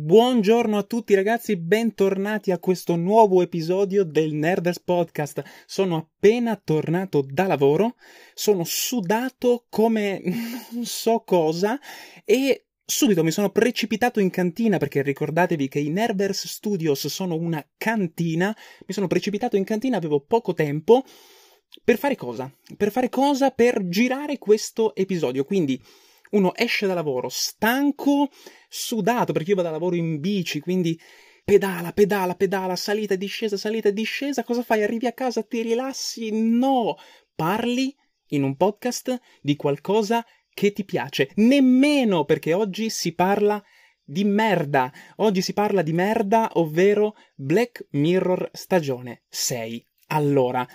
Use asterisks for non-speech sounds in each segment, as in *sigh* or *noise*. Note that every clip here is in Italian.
Buongiorno a tutti ragazzi, bentornati a questo nuovo episodio del Nerders Podcast. Sono appena tornato da lavoro, sono sudato come *laughs* non so cosa e subito mi sono precipitato in cantina perché ricordatevi che i Nerders Studios sono una cantina. Mi sono precipitato in cantina, avevo poco tempo. Per fare cosa? Per fare cosa? Per girare questo episodio. Quindi uno esce da lavoro stanco, sudato, perché io vado a lavoro in bici, quindi pedala, pedala, pedala, salita e discesa, salita e discesa, cosa fai? Arrivi a casa, ti rilassi? No! Parli in un podcast di qualcosa che ti piace. Nemmeno perché oggi si parla di merda. Oggi si parla di merda, ovvero Black Mirror stagione 6. Allora,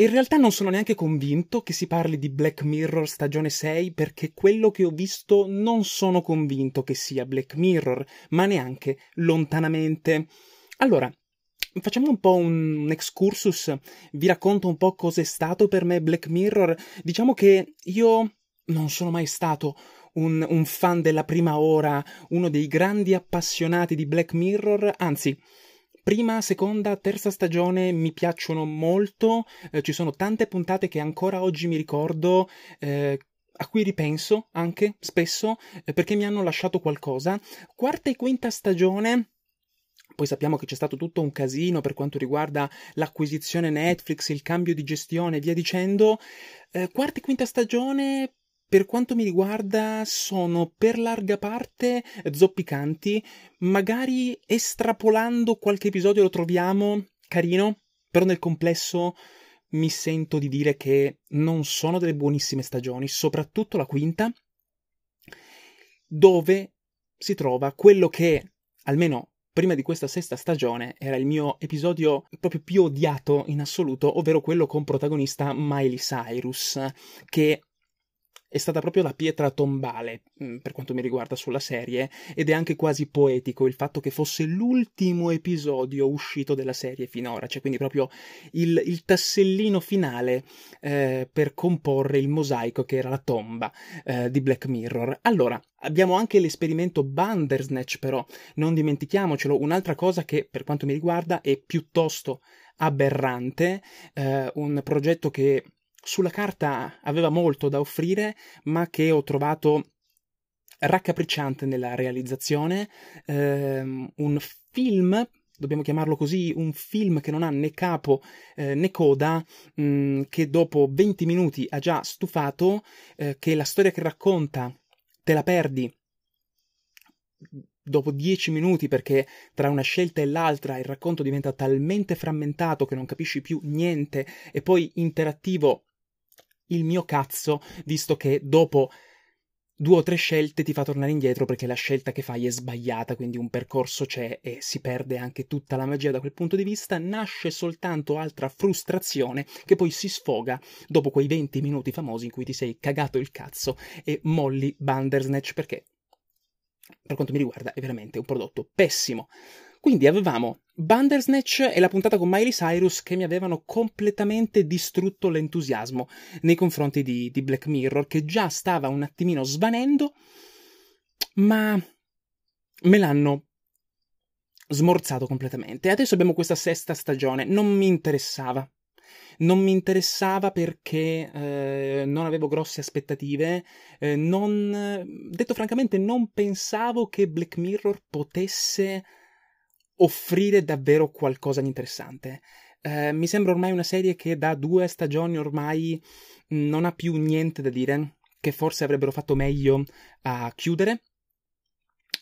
in realtà non sono neanche convinto che si parli di Black Mirror stagione 6 perché quello che ho visto non sono convinto che sia Black Mirror, ma neanche lontanamente. Allora, facciamo un po' un excursus, vi racconto un po' cos'è stato per me Black Mirror. Diciamo che io non sono mai stato un, un, fan della prima ora, uno dei grandi appassionati di Black Mirror, anzi, prima, seconda, terza stagione mi piacciono molto, eh, ci sono tante puntate che ancora oggi mi ricordo, eh, a cui ripenso anche spesso, eh, perché mi hanno lasciato qualcosa. Quarta e quinta stagione poi sappiamo che c'è stato tutto un casino per quanto riguarda l'acquisizione Netflix, il cambio di gestione e via dicendo. Eh, quarta e quinta stagione per quanto mi riguarda sono per larga parte zoppicanti, magari estrapolando qualche episodio lo troviamo carino, però nel complesso mi sento di dire che non sono delle buonissime stagioni, soprattutto la quinta, dove si trova quello che, almeno prima di questa sesta stagione, era il mio episodio proprio più odiato in assoluto, ovvero quello con protagonista Miley Cyrus, che è stata proprio la pietra tombale mm, per quanto mi riguarda sulla serie ed è anche quasi poetico il fatto che fosse l'ultimo episodio uscito della serie finora, cioè quindi proprio il, il tassellino finale eh, per comporre il mosaico che era la tomba eh, di Black Mirror. Allora, abbiamo anche l'esperimento Bandersnatch però, non dimentichiamocelo, un'altra cosa che per quanto mi riguarda è piuttosto aberrante, eh, un progetto che sulla carta aveva molto da offrire, ma che ho trovato raccapricciante nella realizzazione, ehm, un film dobbiamo chiamarlo così, un film che non ha né capo eh, né coda, mh, mm, che dopo 20 minuti ha già stufato, eh, che la storia che racconta te la perdi dopo 10 minuti perché tra una scelta e l'altra il racconto diventa talmente frammentato che non capisci più niente e poi interattivo il mio cazzo, visto che dopo due o tre scelte ti fa tornare indietro perché la scelta che fai è sbagliata, quindi un percorso c'è e si perde anche tutta la magia da quel punto di vista, nasce soltanto altra frustrazione che poi si sfoga dopo quei 20 minuti famosi in cui ti sei cagato il cazzo e molli Bandersnatch perché per quanto mi riguarda è veramente un prodotto pessimo. Quindi avevamo Bandersnatch e la puntata con Miley Cyrus che mi avevano completamente distrutto l'entusiasmo nei confronti di, di Black Mirror, che già stava un attimino svanendo, ma me l'hanno smorzato completamente. Adesso abbiamo questa sesta stagione, non mi interessava. Non mi interessava perché eh, non avevo grosse aspettative, eh, non, detto francamente non pensavo che Black Mirror potesse offrire davvero qualcosa di interessante. Eh, mi sembra ormai una serie che da due stagioni ormai non ha più niente da dire, che forse avrebbero fatto meglio a chiudere,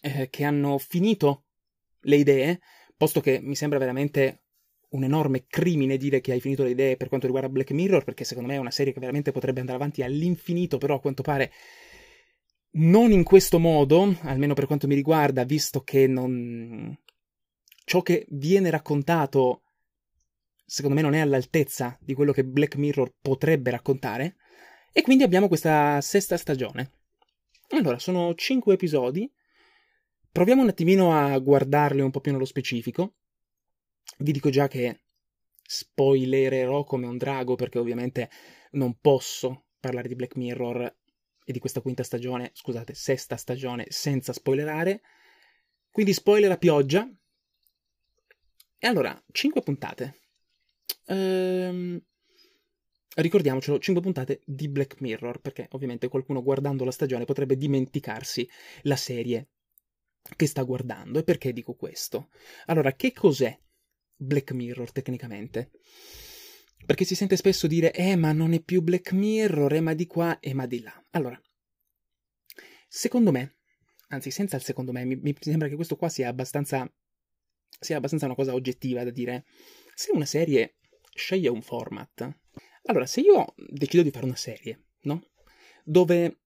eh, che hanno finito le idee, posto che mi sembra veramente un enorme crimine dire che hai finito le idee per quanto riguarda Black Mirror, perché secondo me è una serie che veramente potrebbe andare avanti all'infinito, però a quanto pare non in questo modo, almeno per quanto mi riguarda, visto che non, ciò che viene raccontato secondo me non è all'altezza di quello che Black Mirror potrebbe raccontare e quindi abbiamo questa sesta stagione. Allora, sono cinque episodi. Proviamo un attimino a guardarli un po' più nello specifico. Vi dico già che spoilererò come un drago perché ovviamente non posso parlare di Black Mirror e di questa quinta stagione, scusate, sesta stagione senza spoilerare. Quindi spoiler a pioggia. E allora, 5 puntate. Ehm, ricordiamocelo, 5 puntate di Black Mirror, perché ovviamente qualcuno guardando la stagione potrebbe dimenticarsi la serie che sta guardando. E perché dico questo? Allora, che cos'è Black Mirror tecnicamente? Perché si sente spesso dire, eh, ma non è più Black Mirror, eh, ma di qua e ma di là. Allora, secondo me, anzi, senza il secondo me, mi, mi sembra che questo qua sia abbastanza, sia abbastanza una cosa oggettiva da dire. Se una serie sceglie un format, allora, se io decido di fare una serie, no? Dove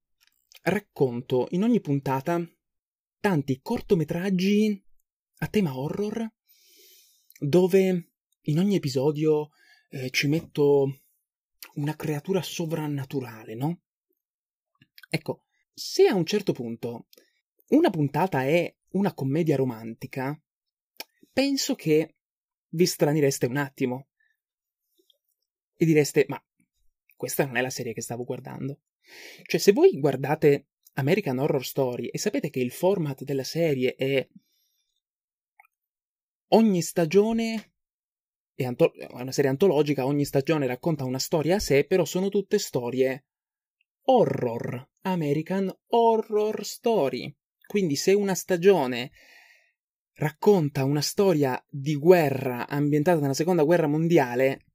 racconto in ogni puntata tanti cortometraggi a tema horror, dove in ogni episodio eh, ci metto una creatura sovrannaturale, no? Ecco, se a un certo punto una puntata è una commedia romantica, penso che vi stranireste un attimo e direste, ma questa non è la serie che stavo guardando. Cioè, se voi guardate American Horror Story e sapete che il format della serie è ogni stagione è, una serie antologica, ogni stagione racconta una storia a sé, però sono tutte storie horror, American Horror Story. Quindi se una stagione racconta una storia di guerra ambientata nella seconda guerra mondiale,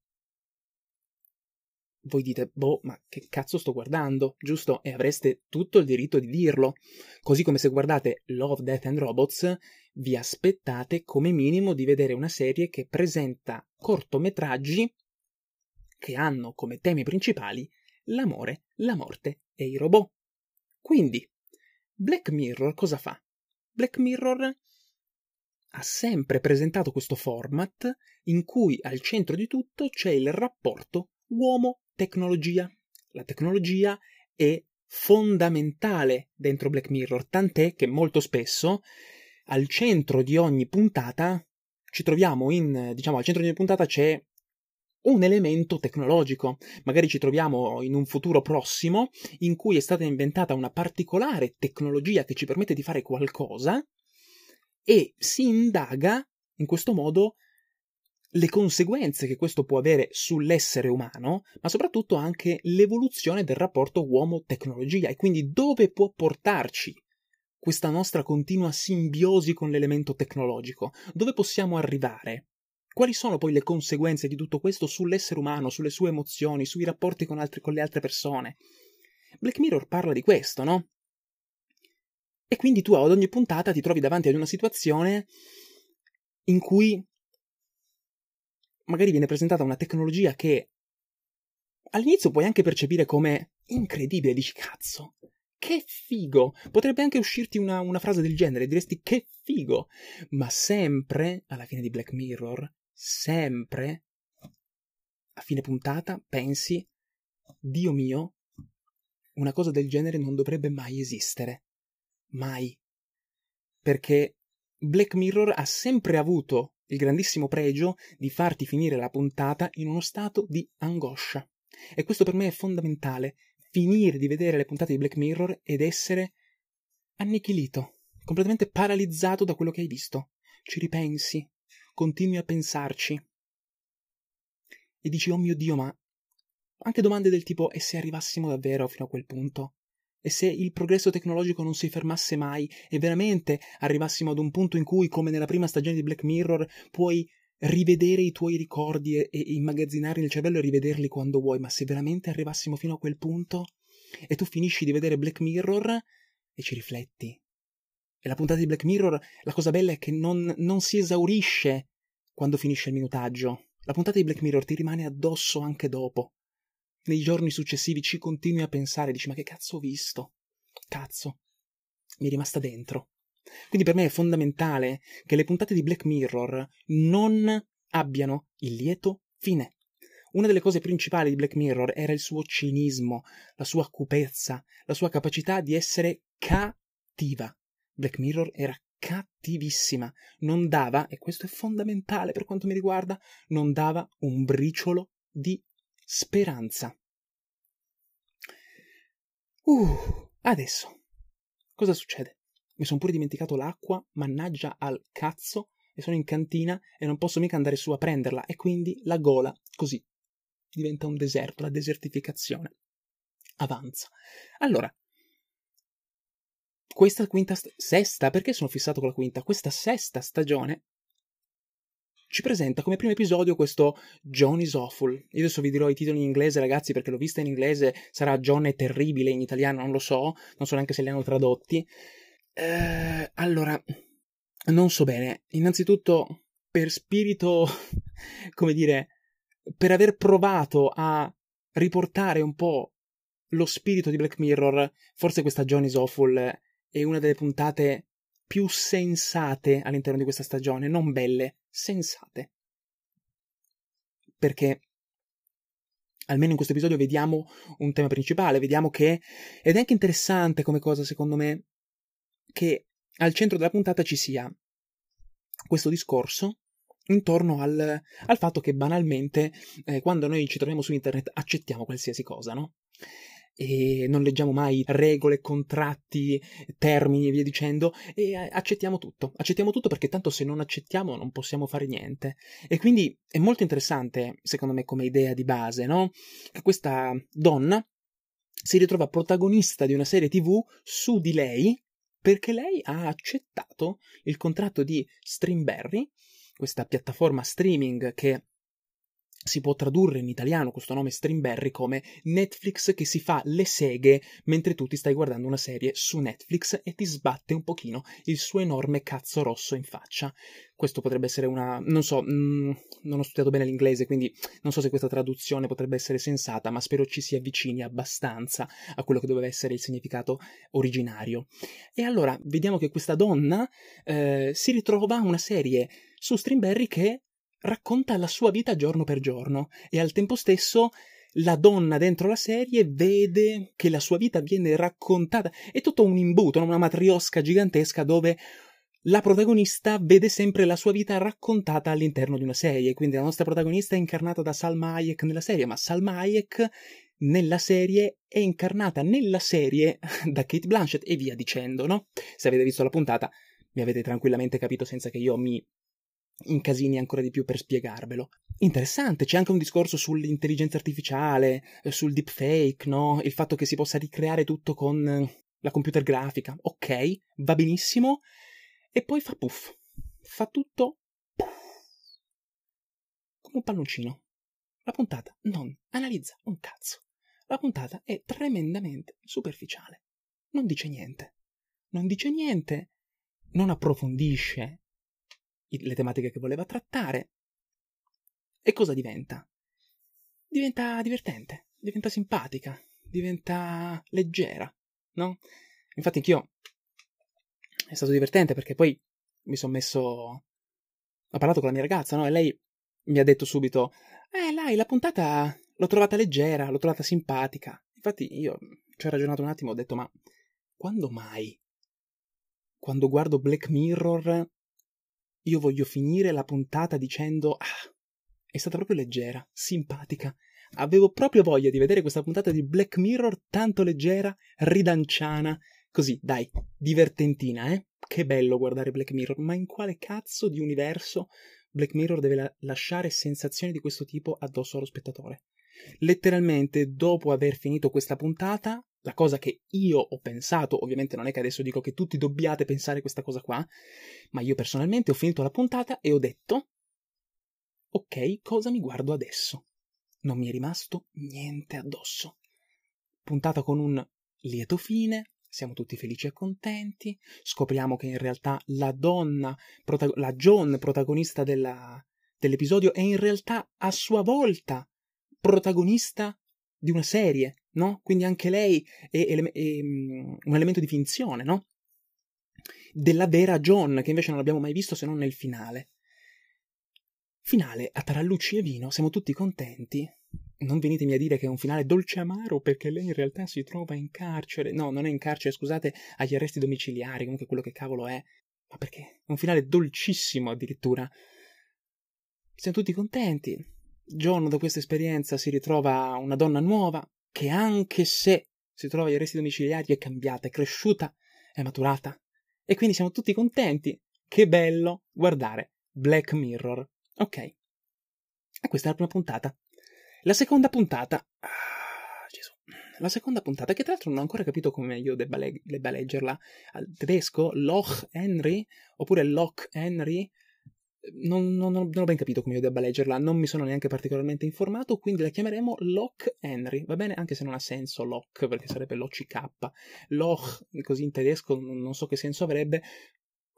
voi dite, boh, ma che cazzo sto guardando, giusto? E avreste tutto il diritto di dirlo. Così come se guardate Love, Death and Robots, vi aspettate come minimo di vedere una serie che presenta cortometraggi che hanno come temi principali l'amore, la morte e i robot. Quindi, Black Mirror cosa fa? Black Mirror ha sempre presentato questo format in cui al centro di tutto c'è il rapporto uomo-tecnologia. La tecnologia è fondamentale dentro Black Mirror, tant'è che molto spesso al centro di ogni puntata ci troviamo in, diciamo, al centro di ogni puntata c'è un elemento tecnologico. Magari ci troviamo in un futuro prossimo in cui è stata inventata una particolare tecnologia che ci permette di fare qualcosa e si indaga in questo modo le conseguenze che questo può avere sull'essere umano, ma soprattutto anche l'evoluzione del rapporto uomo-tecnologia e quindi dove può portarci questa nostra continua simbiosi con l'elemento tecnologico, dove possiamo arrivare. Quali sono poi le conseguenze di tutto questo sull'essere umano, sulle sue emozioni, sui rapporti con, altri, con le altre persone? Black Mirror parla di questo, no? E quindi tu ad ogni puntata ti trovi davanti ad una situazione in cui magari viene presentata una tecnologia che all'inizio puoi anche percepire come incredibile, dici cazzo, che figo! Potrebbe anche uscirti una, una, frase del genere, diresti che figo! Ma sempre, alla fine di Black Mirror, sempre, a fine puntata, pensi, Dio mio, una cosa del genere non dovrebbe mai esistere. Mai. Perché Black Mirror ha sempre avuto il grandissimo pregio di farti finire la puntata in uno stato di angoscia. E questo per me è fondamentale, finire di vedere le puntate di Black Mirror ed essere annichilito, completamente paralizzato da quello che hai visto. Ci ripensi, continui a pensarci. E dici, oh mio Dio, ma anche domande del tipo, e se arrivassimo davvero fino a quel punto? E se il progresso tecnologico non si fermasse mai e veramente arrivassimo ad un punto in cui, come nella prima stagione di Black Mirror, puoi rivedere i tuoi ricordi e, e immagazzinarli nel cervello e rivederli quando vuoi, ma se veramente arrivassimo fino a quel punto e tu finisci di vedere Black Mirror e ci rifletti. E la puntata di Black Mirror, la cosa bella è che non, non si esaurisce quando finisce il minutaggio. La puntata di Black Mirror ti rimane addosso anche dopo nei giorni successivi ci continui a pensare, dici ma che cazzo ho visto? Cazzo, mi è rimasta dentro. Quindi per me è fondamentale che le puntate di Black Mirror non abbiano il lieto fine. Una delle cose principali di Black Mirror era il suo cinismo, la sua cupezza, la sua capacità di essere cattiva. Black Mirror era cattivissima, non dava, e questo è fondamentale per quanto mi riguarda, non dava un briciolo di speranza. Uh, adesso, cosa succede? Mi sono pure dimenticato l'acqua, mannaggia al cazzo, e sono in cantina e non posso mica andare su a prenderla, e quindi la gola, così, diventa un deserto, la desertificazione. Avanza. Allora, questa quinta, sesta, perché sono fissato con la quinta? Questa sesta stagione ci presenta come primo episodio questo John is awful. Io adesso vi dirò i titoli in inglese, ragazzi, perché l'ho vista in inglese, sarà John è terribile in italiano, non lo so, non so neanche se li hanno tradotti. Eh, allora, non so bene. Innanzitutto, per spirito, *laughs* come dire, per aver provato a riportare un po' lo spirito di Black Mirror, forse questa John is awful è una delle puntate più sensate all'interno di questa stagione, non belle, sensate. Perché almeno in questo episodio vediamo un tema principale, vediamo che ed è anche interessante come cosa secondo me che al centro della puntata ci sia questo discorso intorno al, al fatto che banalmente eh, quando noi ci troviamo su internet accettiamo qualsiasi cosa, no? E non leggiamo mai regole, contratti, termini e via dicendo e accettiamo tutto. Accettiamo tutto perché tanto se non accettiamo non possiamo fare niente. E quindi è molto interessante, secondo me, come idea di base, no? Che questa donna si ritrova protagonista di una serie TV su di lei perché lei ha accettato il contratto di Streamberry, questa piattaforma streaming che si può tradurre in italiano questo nome Streamberry come Netflix che si fa le seghe mentre tu ti stai guardando una serie su Netflix e ti sbatte un pochino il suo enorme cazzo rosso in faccia. Questo potrebbe essere una... non so, mh, mm, non ho studiato bene l'inglese, quindi non so se questa traduzione potrebbe essere sensata, ma spero ci si avvicini abbastanza a quello che doveva essere il significato originario. E allora vediamo che questa donna eh, si ritrova una serie su Streamberry che racconta la sua vita giorno per giorno e al tempo stesso la donna dentro la serie vede che la sua vita viene raccontata. È tutto un imbuto, una matriosca gigantesca dove la protagonista vede sempre la sua vita raccontata all'interno di una serie. Quindi la nostra protagonista è incarnata da Salma Hayek nella serie, ma Salma Hayek nella serie è incarnata nella serie *laughs* da Kate Blanchett e via dicendo, no? Se avete visto la puntata mi avete tranquillamente capito senza che io mi incasini ancora di più per spiegarvelo. Interessante, c'è anche un discorso sull'intelligenza artificiale, eh, sul deepfake, no? Il fatto che si possa ricreare tutto con eh, la computer grafica. Ok, va benissimo. E poi fa puff. Fa tutto come un palloncino. La puntata non analizza un cazzo. La puntata è tremendamente superficiale. Non dice niente. Non dice niente. Non approfondisce le tematiche che voleva trattare. E cosa diventa? Diventa divertente, diventa simpatica, diventa leggera, no? Infatti anch'io è stato divertente perché poi mi sono messo... ho parlato con la mia ragazza, no? E lei mi ha detto subito, eh, Lai, la puntata l'ho trovata leggera, l'ho trovata simpatica. Infatti io ci ho ragionato un attimo, ho detto, ma quando mai? Quando guardo Black Mirror io voglio finire la puntata dicendo ah, è stata proprio leggera, simpatica. Avevo proprio voglia di vedere questa puntata di Black Mirror tanto leggera, ridanciana, così, dai, divertentina, eh? Che bello guardare Black Mirror, ma in quale cazzo di universo Black Mirror deve la- lasciare sensazioni di questo tipo addosso allo spettatore? Letteralmente, dopo aver finito questa puntata, la cosa che io ho pensato, ovviamente non è che adesso dico che tutti dobbiate pensare questa cosa qua, ma io personalmente ho finito la puntata e ho detto, ok, cosa mi guardo adesso? Non mi è rimasto niente addosso. Puntata con un lieto fine, siamo tutti felici e contenti, scopriamo che in realtà la donna, la John, protagonista della, dell'episodio, è in realtà a sua volta protagonista di una serie, no? Quindi anche lei è, è, è um, un elemento di finzione, no? Della vera John, che invece non abbiamo mai visto se non nel finale. Finale a tarallucci e vino, siamo tutti contenti. Non venitemi a dire che è un finale dolce amaro perché lei in realtà si trova in carcere. No, non è in carcere, scusate, agli arresti domiciliari, comunque quello che cavolo è. Ma perché? È un finale dolcissimo addirittura. Siamo tutti contenti. John da questa esperienza si ritrova una donna nuova che anche se si trova agli arresti domiciliari è cambiata, è cresciuta, è maturata E quindi siamo tutti contenti. Che bello guardare Black Mirror. Ok. E questa è la prima puntata. La seconda puntata. Ah, Gesù. La seconda puntata, che tra l'altro non ho ancora capito come io debba, leg- debba leggerla. Al tedesco? Loch Henry? Oppure Loch Henry? Non, non, non, ho ben capito come io debba leggerla, non mi sono neanche particolarmente informato, quindi la chiameremo Loch Henry, va bene? Anche se non ha senso Loch, perché sarebbe l'OCK. Loch, così in tedesco, non so che senso avrebbe,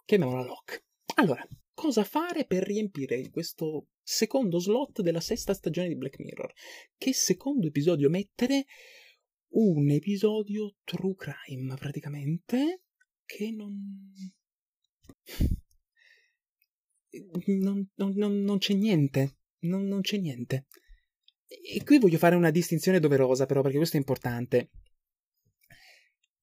chiamiamola Loch. Allora, cosa fare per riempire questo secondo slot della sesta stagione di Black Mirror? Che secondo episodio mettere? Un episodio true crime, praticamente, che non non, non, non, c'è niente. Non c'è niente. E qui voglio fare una distinzione doverosa, però, perché questo è importante.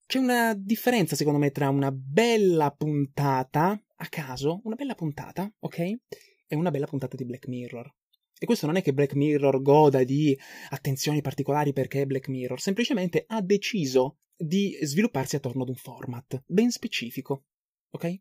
C'è una differenza, secondo me, tra una bella puntata a caso, una bella puntata, ok? E una bella puntata di Black Mirror. E questo non è che Black Mirror goda di attenzioni particolari perché è Black Mirror, semplicemente ha deciso di svilupparsi attorno ad un format ben specifico, ok?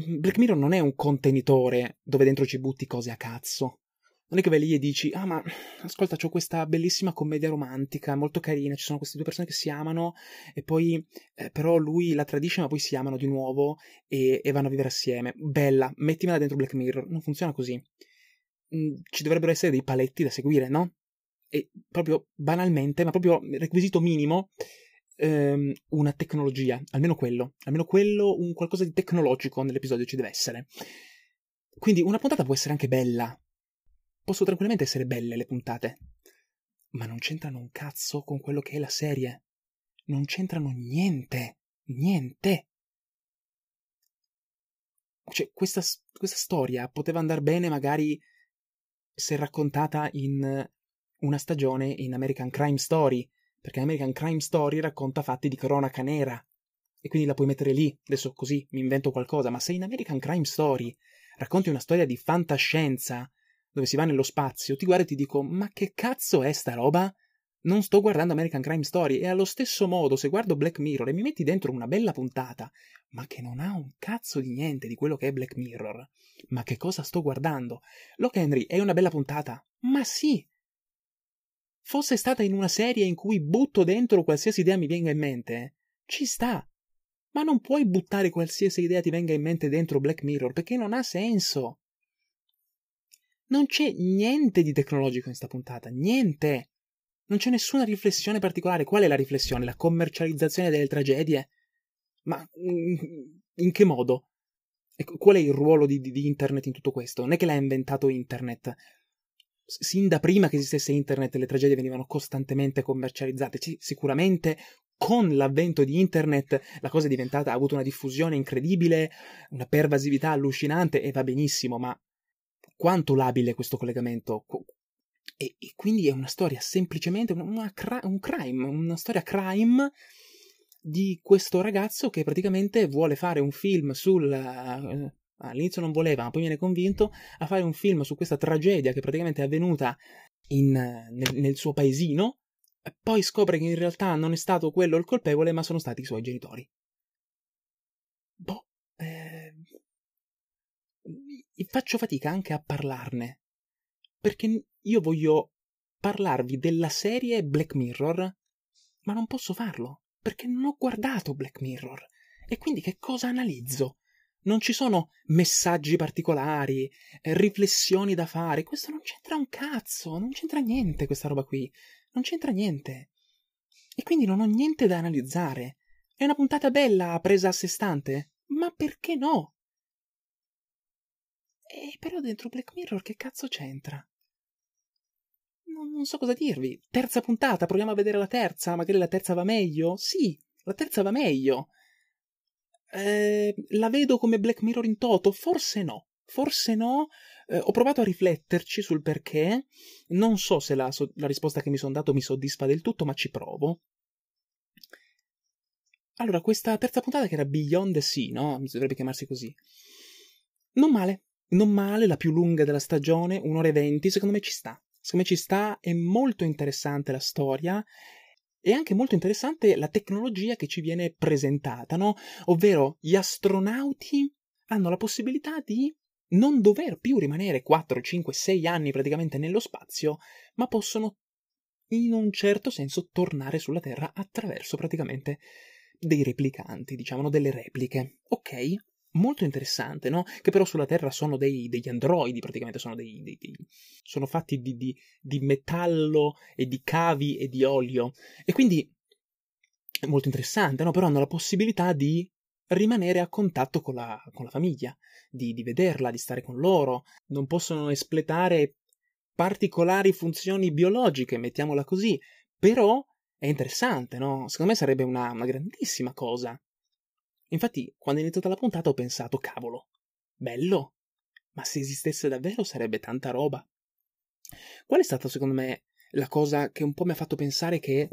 Mm, Black Mirror non è un contenitore dove dentro ci butti cose a cazzo. Non è che vai lì e dici, ah ma ascolta, c'ho questa bellissima commedia romantica, molto carina, ci sono queste due persone che si amano e poi eh, però lui la tradisce ma poi si amano di nuovo e, e vanno a vivere assieme. Bella, mettimela dentro Black Mirror. Non funziona così. Mm, ci dovrebbero essere dei paletti da seguire, no? E proprio banalmente, ma proprio requisito minimo, ehm, una tecnologia, almeno quello, almeno quello, un qualcosa di tecnologico nell'episodio ci deve essere. Quindi una puntata può essere anche bella. Possono tranquillamente essere belle le puntate. Ma non c'entrano un cazzo con quello che è la serie. Non c'entrano niente. Niente. Cioè, questa, questa storia poteva andare bene magari se raccontata in una stagione in American Crime Story, perché American Crime Story racconta fatti di cronaca nera. E quindi la puoi mettere lì, adesso così mi invento qualcosa, ma se in American Crime Story racconti una storia di fantascienza, dove si va nello spazio, ti guardo e ti dico, ma che cazzo è sta roba? Non sto guardando American Crime Story e allo stesso modo se guardo Black Mirror e mi metti dentro una bella puntata, ma che non ha un cazzo di niente di quello che è Black Mirror, ma che cosa sto guardando? Lock Henry è una bella puntata? Ma sì, fosse stata in una serie in cui butto dentro qualsiasi idea mi venga in mente, ci sta. Ma non puoi buttare qualsiasi idea ti venga in mente dentro Black Mirror perché non ha senso. Non c'è niente di tecnologico in questa puntata, niente. Non c'è nessuna riflessione particolare. Qual è la riflessione? La commercializzazione delle tragedie? Ma in che modo? E qual è il ruolo di, di, internet in tutto questo? Non è che l'ha inventato internet sin da prima che esistesse internet le tragedie venivano costantemente commercializzate. C- sicuramente con l'avvento di internet la cosa è diventata, ha avuto una diffusione incredibile, una pervasività allucinante e va benissimo, ma quanto labile questo collegamento? E, e quindi è una storia semplicemente una, una, un crime, una storia crime di questo ragazzo che praticamente vuole fare un film sul uh, all'inizio non voleva, ma poi viene convinto a fare un film su questa tragedia che praticamente è avvenuta in, nel, nel, suo paesino, poi scopre che in realtà non è stato quello il colpevole, ma sono stati i suoi genitori. Boh, eh, faccio fatica anche a parlarne, perché io voglio parlarvi della serie Black Mirror, ma non posso farlo, perché non ho guardato Black Mirror. E quindi che cosa analizzo? Non ci sono messaggi particolari, eh, riflessioni da fare. Questo non c'entra un cazzo, non c'entra niente questa roba qui. Non c'entra niente. E quindi non ho niente da analizzare. È una puntata bella presa a sé stante? Ma perché no? E però dentro Black Mirror che cazzo c'entra? Non, non so cosa dirvi. Terza puntata, proviamo a vedere la terza. Magari la terza va meglio? Sì, la terza va meglio. Eh, la vedo come Black Mirror in toto? Forse no. Forse no. Eh, ho provato a rifletterci sul perché. Non so se la, so- la risposta che mi sono dato mi soddisfa del tutto, ma ci provo. Allora, questa terza puntata che era Beyond the Sea, no? Dovrebbe chiamarsi così. Non male. Non male, la più lunga della stagione, un'ora e venti, secondo me ci sta. Secondo me ci sta, è molto interessante la storia è anche molto interessante la tecnologia che ci viene presentata, no? Ovvero gli astronauti hanno la possibilità di non dover più rimanere 4, 5, 6 anni praticamente nello spazio, ma possono in un certo senso tornare sulla Terra attraverso praticamente dei replicanti, diciamo, delle repliche. Ok? Molto interessante, no? Che però sulla Terra sono dei, degli androidi, praticamente sono dei, dei, dei sono fatti di, di, di metallo e di cavi e di olio. E quindi è molto interessante, no? Però hanno la possibilità di rimanere a contatto con la, con la famiglia, di, di, vederla, di stare con loro, non possono espletare particolari funzioni biologiche, mettiamola così, però è interessante, no? Secondo me sarebbe una, una grandissima cosa. Infatti, quando è iniziata la puntata ho pensato, cavolo, bello, ma se esistesse davvero sarebbe tanta roba. Qual è stata, secondo me, la cosa che un po' mi ha fatto pensare che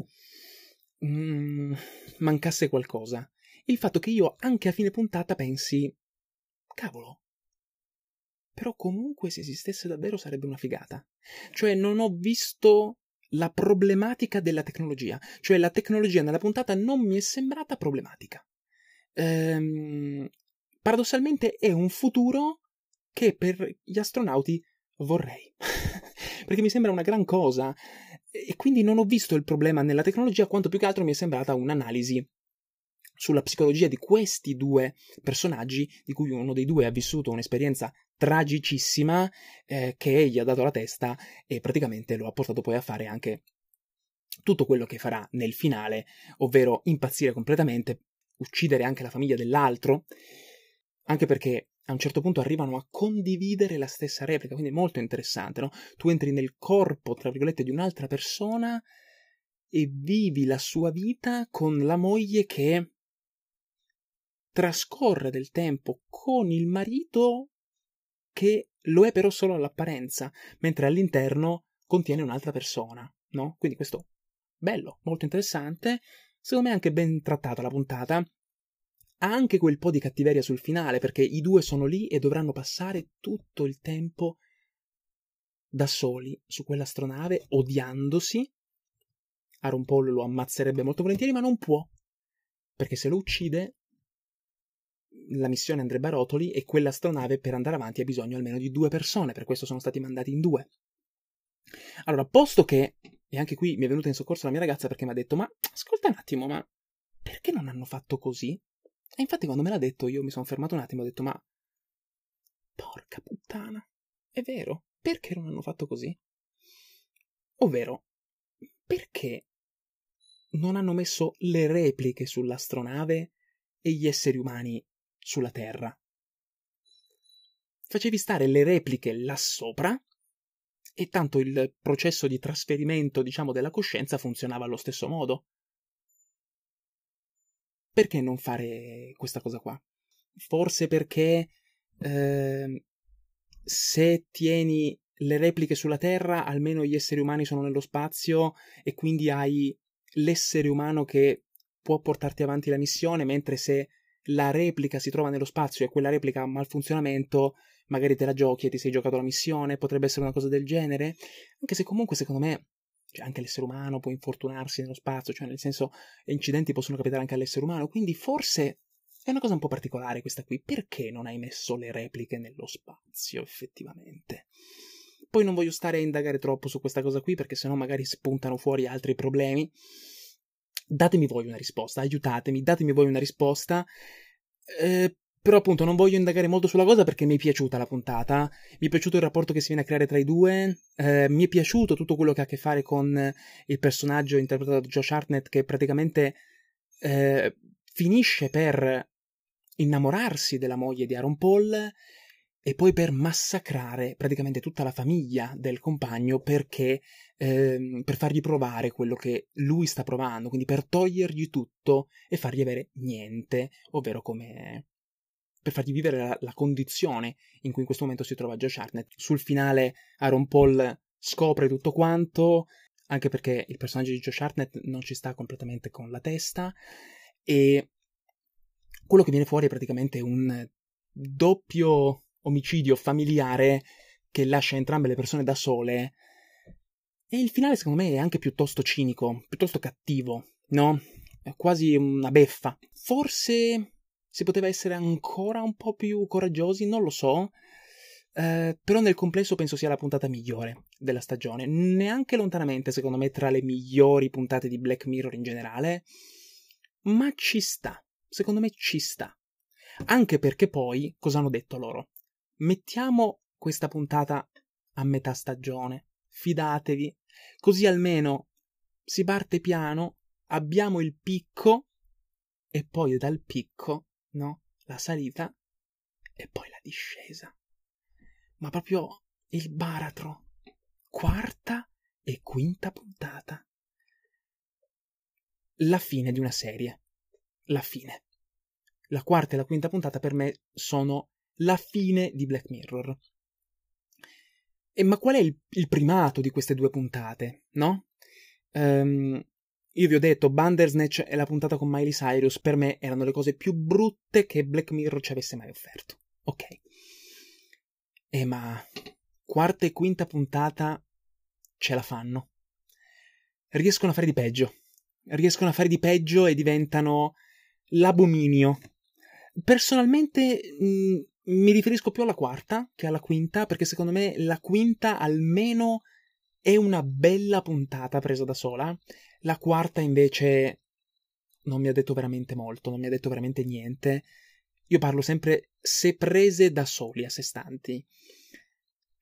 mm, mancasse qualcosa? Il fatto che io anche a fine puntata pensi, cavolo, però comunque se esistesse davvero sarebbe una figata. Cioè non ho visto la problematica della tecnologia, cioè la tecnologia nella puntata non mi è sembrata problematica. Ehm, paradossalmente è un futuro che per gli astronauti vorrei, *laughs* perché mi sembra una gran cosa. E quindi non ho visto il problema nella tecnologia quanto più che altro mi è sembrata un'analisi sulla psicologia di questi due personaggi, di cui uno dei due ha vissuto un'esperienza tragicissima eh, che gli ha dato la testa e praticamente lo ha portato poi a fare anche tutto quello che farà nel finale, ovvero impazzire completamente, uccidere anche la famiglia dell'altro, anche perché a un certo punto arrivano a condividere la stessa replica, quindi è molto interessante, no? Tu entri nel corpo, tra virgolette, di un'altra persona e vivi la sua vita con la moglie che trascorre del tempo con il marito che lo è però solo all'apparenza, mentre all'interno contiene un'altra persona, no? Quindi questo bello, molto interessante, secondo me anche ben trattata la puntata. Ha anche quel po' di cattiveria sul finale, perché i due sono lì e dovranno passare tutto il tempo da soli su quell'astronave, odiandosi. Aaron Paul lo ammazzerebbe molto volentieri, ma non può, perché se lo uccide la missione andrebbe a rotoli e quell'astronave per andare avanti ha bisogno almeno di due persone, per questo sono stati mandati in due. Allora, posto che, e anche qui mi è venuta in soccorso la mia ragazza perché mi ha detto, ma ascolta un attimo, ma perché non hanno fatto così? E infatti quando me l'ha detto io mi sono fermato un attimo e ho detto, ma porca puttana, è vero, perché non hanno fatto così? Ovvero, perché non hanno messo le repliche sull'astronave e gli esseri umani sulla Terra. Facevi stare le repliche là sopra e tanto il processo di trasferimento, diciamo, della coscienza funzionava allo stesso modo. Perché non fare questa cosa qua? Forse perché eh, se tieni le repliche sulla Terra, almeno gli esseri umani sono nello spazio e quindi hai l'essere umano che può portarti avanti la missione, mentre se la replica si trova nello spazio e quella replica ha malfunzionamento, magari te la giochi e ti sei giocato la missione, potrebbe essere una cosa del genere, anche se comunque secondo me cioè anche l'essere umano può infortunarsi nello spazio, cioè nel senso incidenti possono capitare anche all'essere umano, quindi forse è una cosa un po' particolare questa qui, perché non hai messo le repliche nello spazio effettivamente? Poi non voglio stare a indagare troppo su questa cosa qui perché sennò magari spuntano fuori altri problemi datemi voi una risposta, aiutatemi, datemi voi una risposta. Eh, però appunto non voglio indagare molto sulla cosa perché mi è piaciuta la puntata, mi è piaciuto il rapporto che si viene a creare tra i due, eh, mi è piaciuto tutto quello che ha a che fare con il personaggio interpretato da Josh Hartnett che praticamente eh, finisce per innamorarsi della moglie di Aaron Paul e poi per massacrare praticamente tutta la famiglia del compagno perché ehm, per fargli provare quello che lui sta provando, quindi per togliergli tutto e fargli avere niente, ovvero come per fargli vivere la, la, condizione in cui in questo momento si trova Josh Hartnett. Sul finale Aaron Paul scopre tutto quanto, anche perché il personaggio di Josh Hartnett non ci sta completamente con la testa e quello che viene fuori è praticamente un doppio omicidio familiare che lascia entrambe le persone da sole E il finale, secondo me, è anche piuttosto cinico, piuttosto cattivo, no? È quasi una beffa. Forse si poteva essere ancora un po' più coraggiosi, non lo so. Eh, però nel complesso penso sia la puntata migliore della stagione. Neanche lontanamente, secondo me, tra le migliori puntate di Black Mirror in generale. Ma ci sta. Secondo me ci sta. Anche perché poi, cosa hanno detto loro? Mettiamo questa puntata a metà stagione. Fidatevi, Così almeno si parte piano, abbiamo il picco e poi dal picco, no? La salita e poi la discesa. Ma proprio il baratro. Quarta e quinta puntata. La fine di una serie. La fine. La quarta e la quinta puntata per me sono la fine di Black Mirror. E ma qual è il, il primato di queste due puntate, no? Um, io vi ho detto, Bandersnatch e la puntata con Miley Cyrus per me erano le cose più brutte che Black Mirror ci avesse mai offerto. Ok. E ma quarta e quinta puntata ce la fanno. Riescono a fare di peggio. Riescono a fare di peggio e diventano l'abominio. Personalmente mh, mi riferisco più alla quarta che alla quinta, perché secondo me la quinta almeno è una bella puntata presa da sola. La quarta invece non mi ha detto veramente molto, non mi ha detto veramente niente. Io parlo sempre se prese da soli, a sé stanti.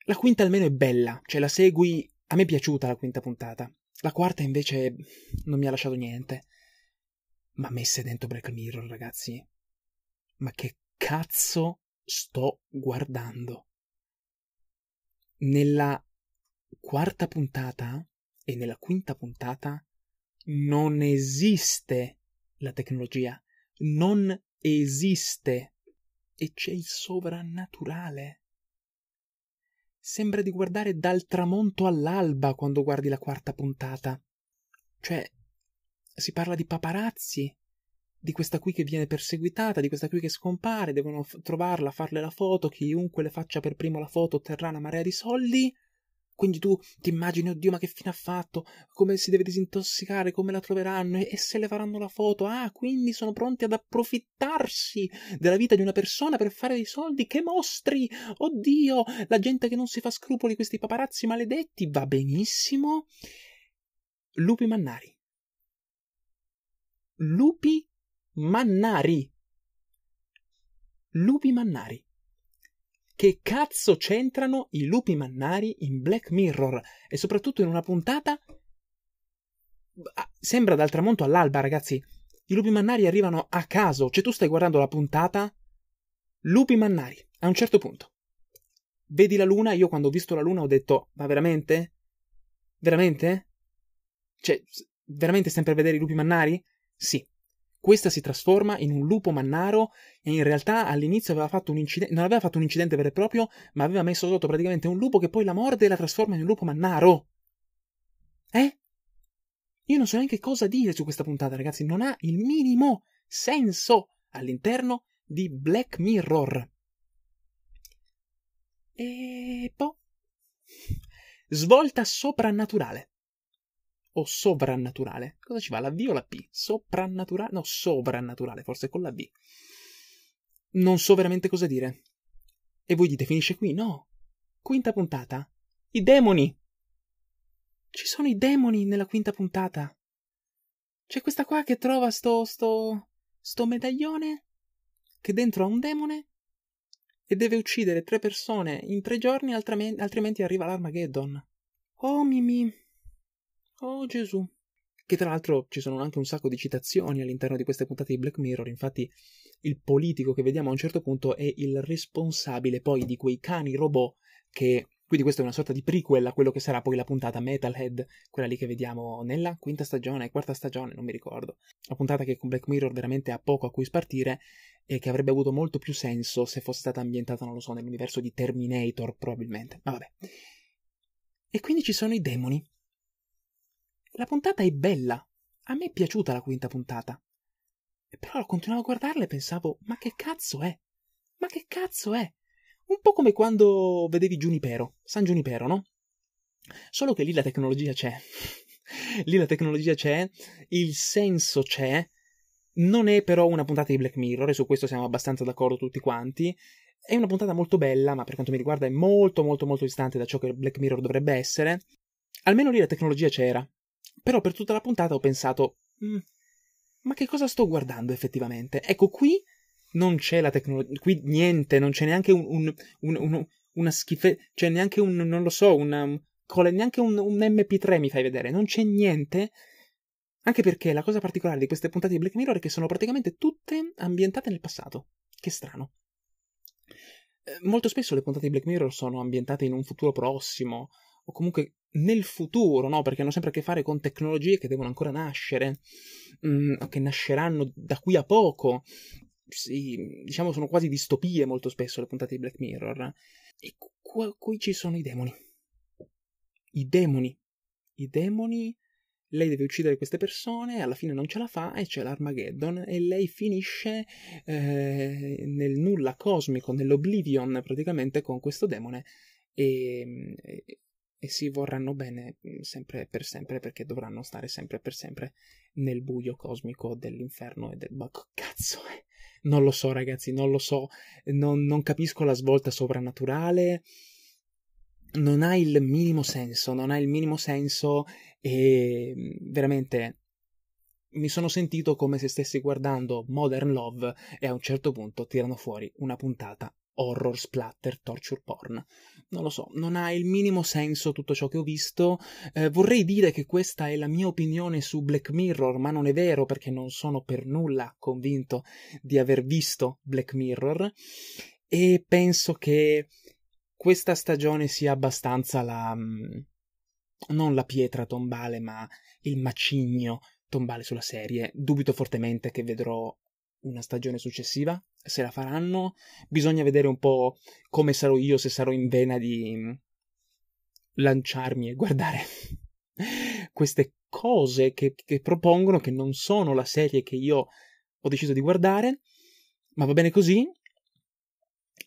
La quinta almeno è bella, cioè la segui. A me è piaciuta la quinta puntata. La quarta invece non mi ha lasciato niente. Ma messe dentro Black Mirror, ragazzi. Ma che cazzo sto guardando. Nella quarta puntata e nella quinta puntata non esiste la tecnologia, non esiste e c'è il sovrannaturale. Sembra di guardare dal tramonto all'alba quando guardi la quarta puntata. Cioè, si parla di paparazzi, di questa qui che viene perseguitata, di questa qui che scompare, devono f- trovarla, farle la foto, chiunque le faccia per primo la foto otterrà una marea di soldi. Quindi tu ti immagini, oddio, ma che fine ha fatto? Come si deve disintossicare? Come la troveranno? E, e se le faranno la foto? Ah, quindi sono pronti ad approfittarsi della vita di una persona per fare dei soldi? Che mostri! Oddio, la gente che non si fa scrupoli, questi paparazzi maledetti, va benissimo. Lupi mannari. Lupi Mannari. Lupi mannari. Che cazzo c'entrano i lupi mannari in Black Mirror? E soprattutto in una puntata. Ah, sembra dal tramonto all'alba, ragazzi. I lupi mannari arrivano a caso. Cioè, tu stai guardando la puntata. Lupi mannari. A un certo punto. Vedi la luna? Io quando ho visto la luna ho detto: Ma veramente? Veramente? Cioè, veramente per vedere i lupi mannari? Sì. Questa si trasforma in un lupo mannaro e in realtà all'inizio aveva fatto un incidente, non aveva fatto un incidente vero e proprio, ma aveva messo sotto praticamente un lupo che poi la morde e la trasforma in un lupo mannaro. Eh? Io non so neanche cosa dire su questa puntata, ragazzi, non ha il minimo senso all'interno di Black Mirror. E poi svolta soprannaturale o sovrannaturale? Cosa ci va? La V o la P? Soprannaturale? No, sovrannaturale, forse con la V. Non so veramente cosa dire. E voi dite finisce qui? No. Quinta puntata. I demoni. Ci sono i demoni nella quinta puntata. C'è questa qua che trova sto sto sto medaglione che dentro ha un demone e deve uccidere tre persone in tre giorni altrimenti arriva l'Armageddon. Oh Mimi, Oh Gesù. Che tra l'altro ci sono anche un sacco di citazioni all'interno di queste puntate di Black Mirror, infatti il politico che vediamo a un certo punto è il responsabile poi di quei cani robot che quindi questa è una sorta di prequel a quello che sarà poi la puntata Metalhead, quella lì che vediamo nella quinta stagione, quarta stagione, non mi ricordo. La puntata che con Black Mirror veramente ha poco a cui spartire e che avrebbe avuto molto più senso se fosse stata ambientata, non lo so, nell'universo di Terminator, probabilmente. Ma vabbè. E quindi ci sono i demoni, la puntata è bella. A me è piaciuta la quinta puntata. Però continuavo a guardarla e pensavo, ma che cazzo è? Ma che cazzo è? Un po' come quando vedevi Giunipero, San Giunipero, no? Solo che lì la tecnologia c'è. *laughs* lì la tecnologia c'è, il senso c'è, non è però una puntata di Black Mirror, e su questo siamo abbastanza d'accordo tutti quanti. È una puntata molto bella, ma per quanto mi riguarda è molto molto molto distante da ciò che Black Mirror dovrebbe essere. Almeno lì la tecnologia c'era. Però per tutta la puntata ho pensato, mm, ma che cosa sto guardando effettivamente? Ecco, qui non c'è la tecnologia, qui niente, non c'è neanche un, un, un, una schifezza, cioè neanche un, non lo so, una, neanche un, un MP3 mi fai vedere, non c'è niente. Anche perché la cosa particolare di queste puntate di Black Mirror è che sono praticamente tutte ambientate nel passato. Che strano. Eh, molto spesso le puntate di Black Mirror sono ambientate in un futuro prossimo, o comunque nel futuro, no? Perché hanno sempre a che fare con tecnologie che devono ancora nascere, mm, che nasceranno da qui a poco. Sì, diciamo sono quasi distopie molto spesso le puntate di Black Mirror. E qui, qui ci sono i demoni. I demoni. I demoni. Lei deve uccidere queste persone, alla fine non ce la fa e c'è l'Armageddon e lei finisce eh, nel nulla cosmico, nell'oblivion praticamente con questo demone e, e, si vorranno bene mm, sempre per sempre perché dovranno stare sempre per sempre nel buio cosmico dell'inferno e del... Ma *laughs* cazzo è? Non lo so ragazzi, non lo so, non, non capisco la svolta sovrannaturale, non ha il minimo senso, non ha il minimo senso e mm, veramente mi sono sentito come se stessi guardando Modern Love e a un certo punto tirano fuori una puntata horror splatter torture porn. Non lo so, non ha il minimo senso tutto ciò che ho visto. Eh, vorrei dire che questa è la mia opinione su Black Mirror, ma non è vero perché non sono per nulla convinto di aver visto Black Mirror e penso che questa stagione sia abbastanza la mm, non la pietra tombale, ma il macigno tombale sulla serie. Dubito fortemente che vedrò una stagione successiva, se la faranno. Bisogna vedere un po' come sarò io, se sarò in vena di lanciarmi e guardare *laughs* queste cose che, che propongono, che non sono la serie che io ho deciso di guardare, ma va bene così.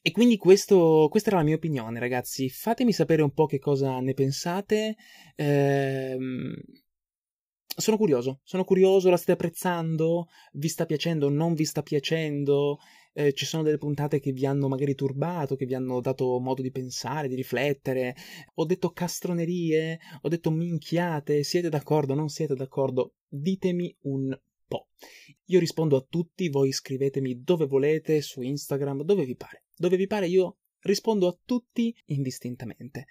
E quindi questo, questa era la mia opinione, ragazzi. Fatemi sapere un po' che cosa ne pensate. Ehm, sono curioso, sono curioso, la state apprezzando? Vi sta piacendo? Non vi sta piacendo? Eh, ci sono delle puntate che vi hanno magari turbato, che vi hanno dato modo di pensare, di riflettere. Ho detto castronerie, ho detto minchiate, siete d'accordo, non siete d'accordo? Ditemi un po'. Io rispondo a tutti, voi scrivetemi dove volete, su Instagram, dove vi pare. Dove vi pare io rispondo a tutti indistintamente.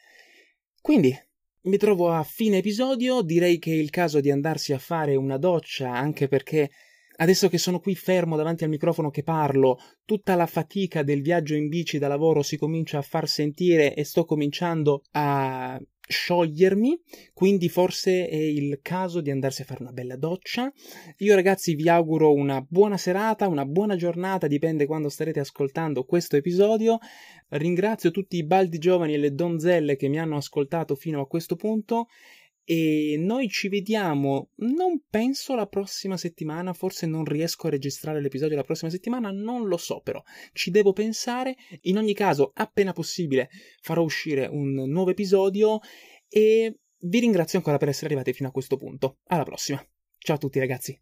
Quindi, mi trovo a fine episodio, direi che è il caso di andarsi a fare una doccia, anche perché adesso che sono qui fermo davanti al microfono che parlo, tutta la fatica del viaggio in bici da lavoro si comincia a far sentire e sto cominciando a sciogliermi, quindi forse è il caso di andarsi a fare una bella doccia. Io ragazzi vi auguro una buona serata, una buona giornata, dipende quando starete ascoltando questo episodio. Ringrazio tutti i baldi giovani e le donzelle che mi hanno ascoltato fino a questo punto e noi ci vediamo, non penso la prossima settimana, forse non riesco a registrare l'episodio la prossima settimana, non lo so però, ci devo pensare, in ogni caso appena possibile farò uscire un nuovo episodio e vi ringrazio ancora per essere arrivati fino a questo punto. Alla prossima. Ciao a tutti ragazzi.